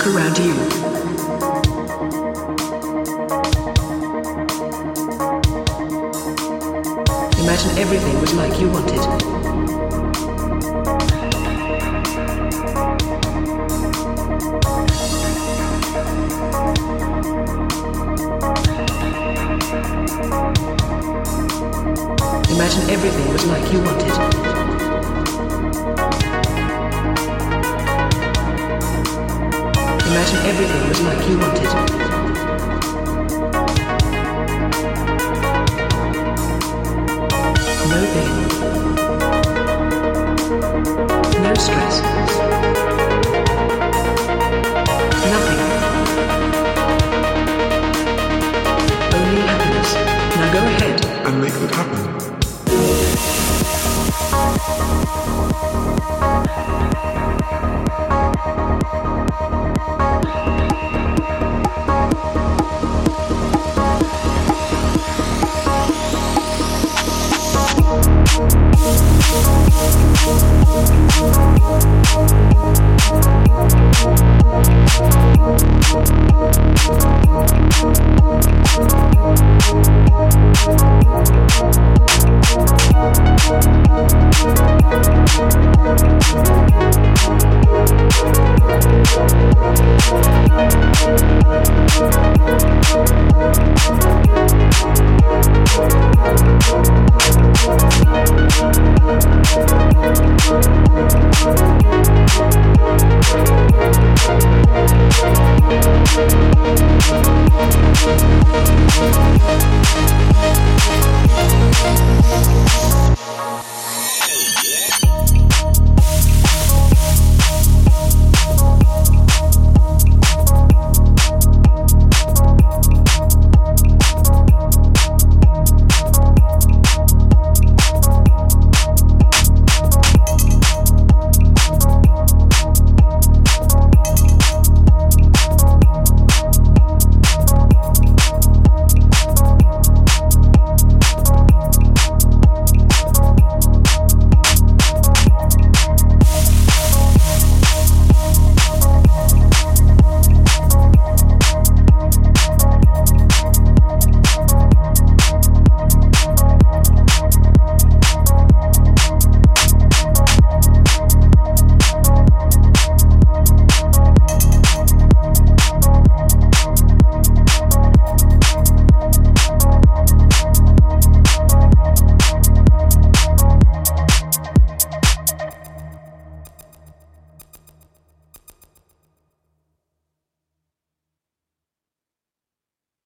Look around you. Imagine everything was like you wanted. Imagine everything was like you wanted. Imagine everything was like you wanted.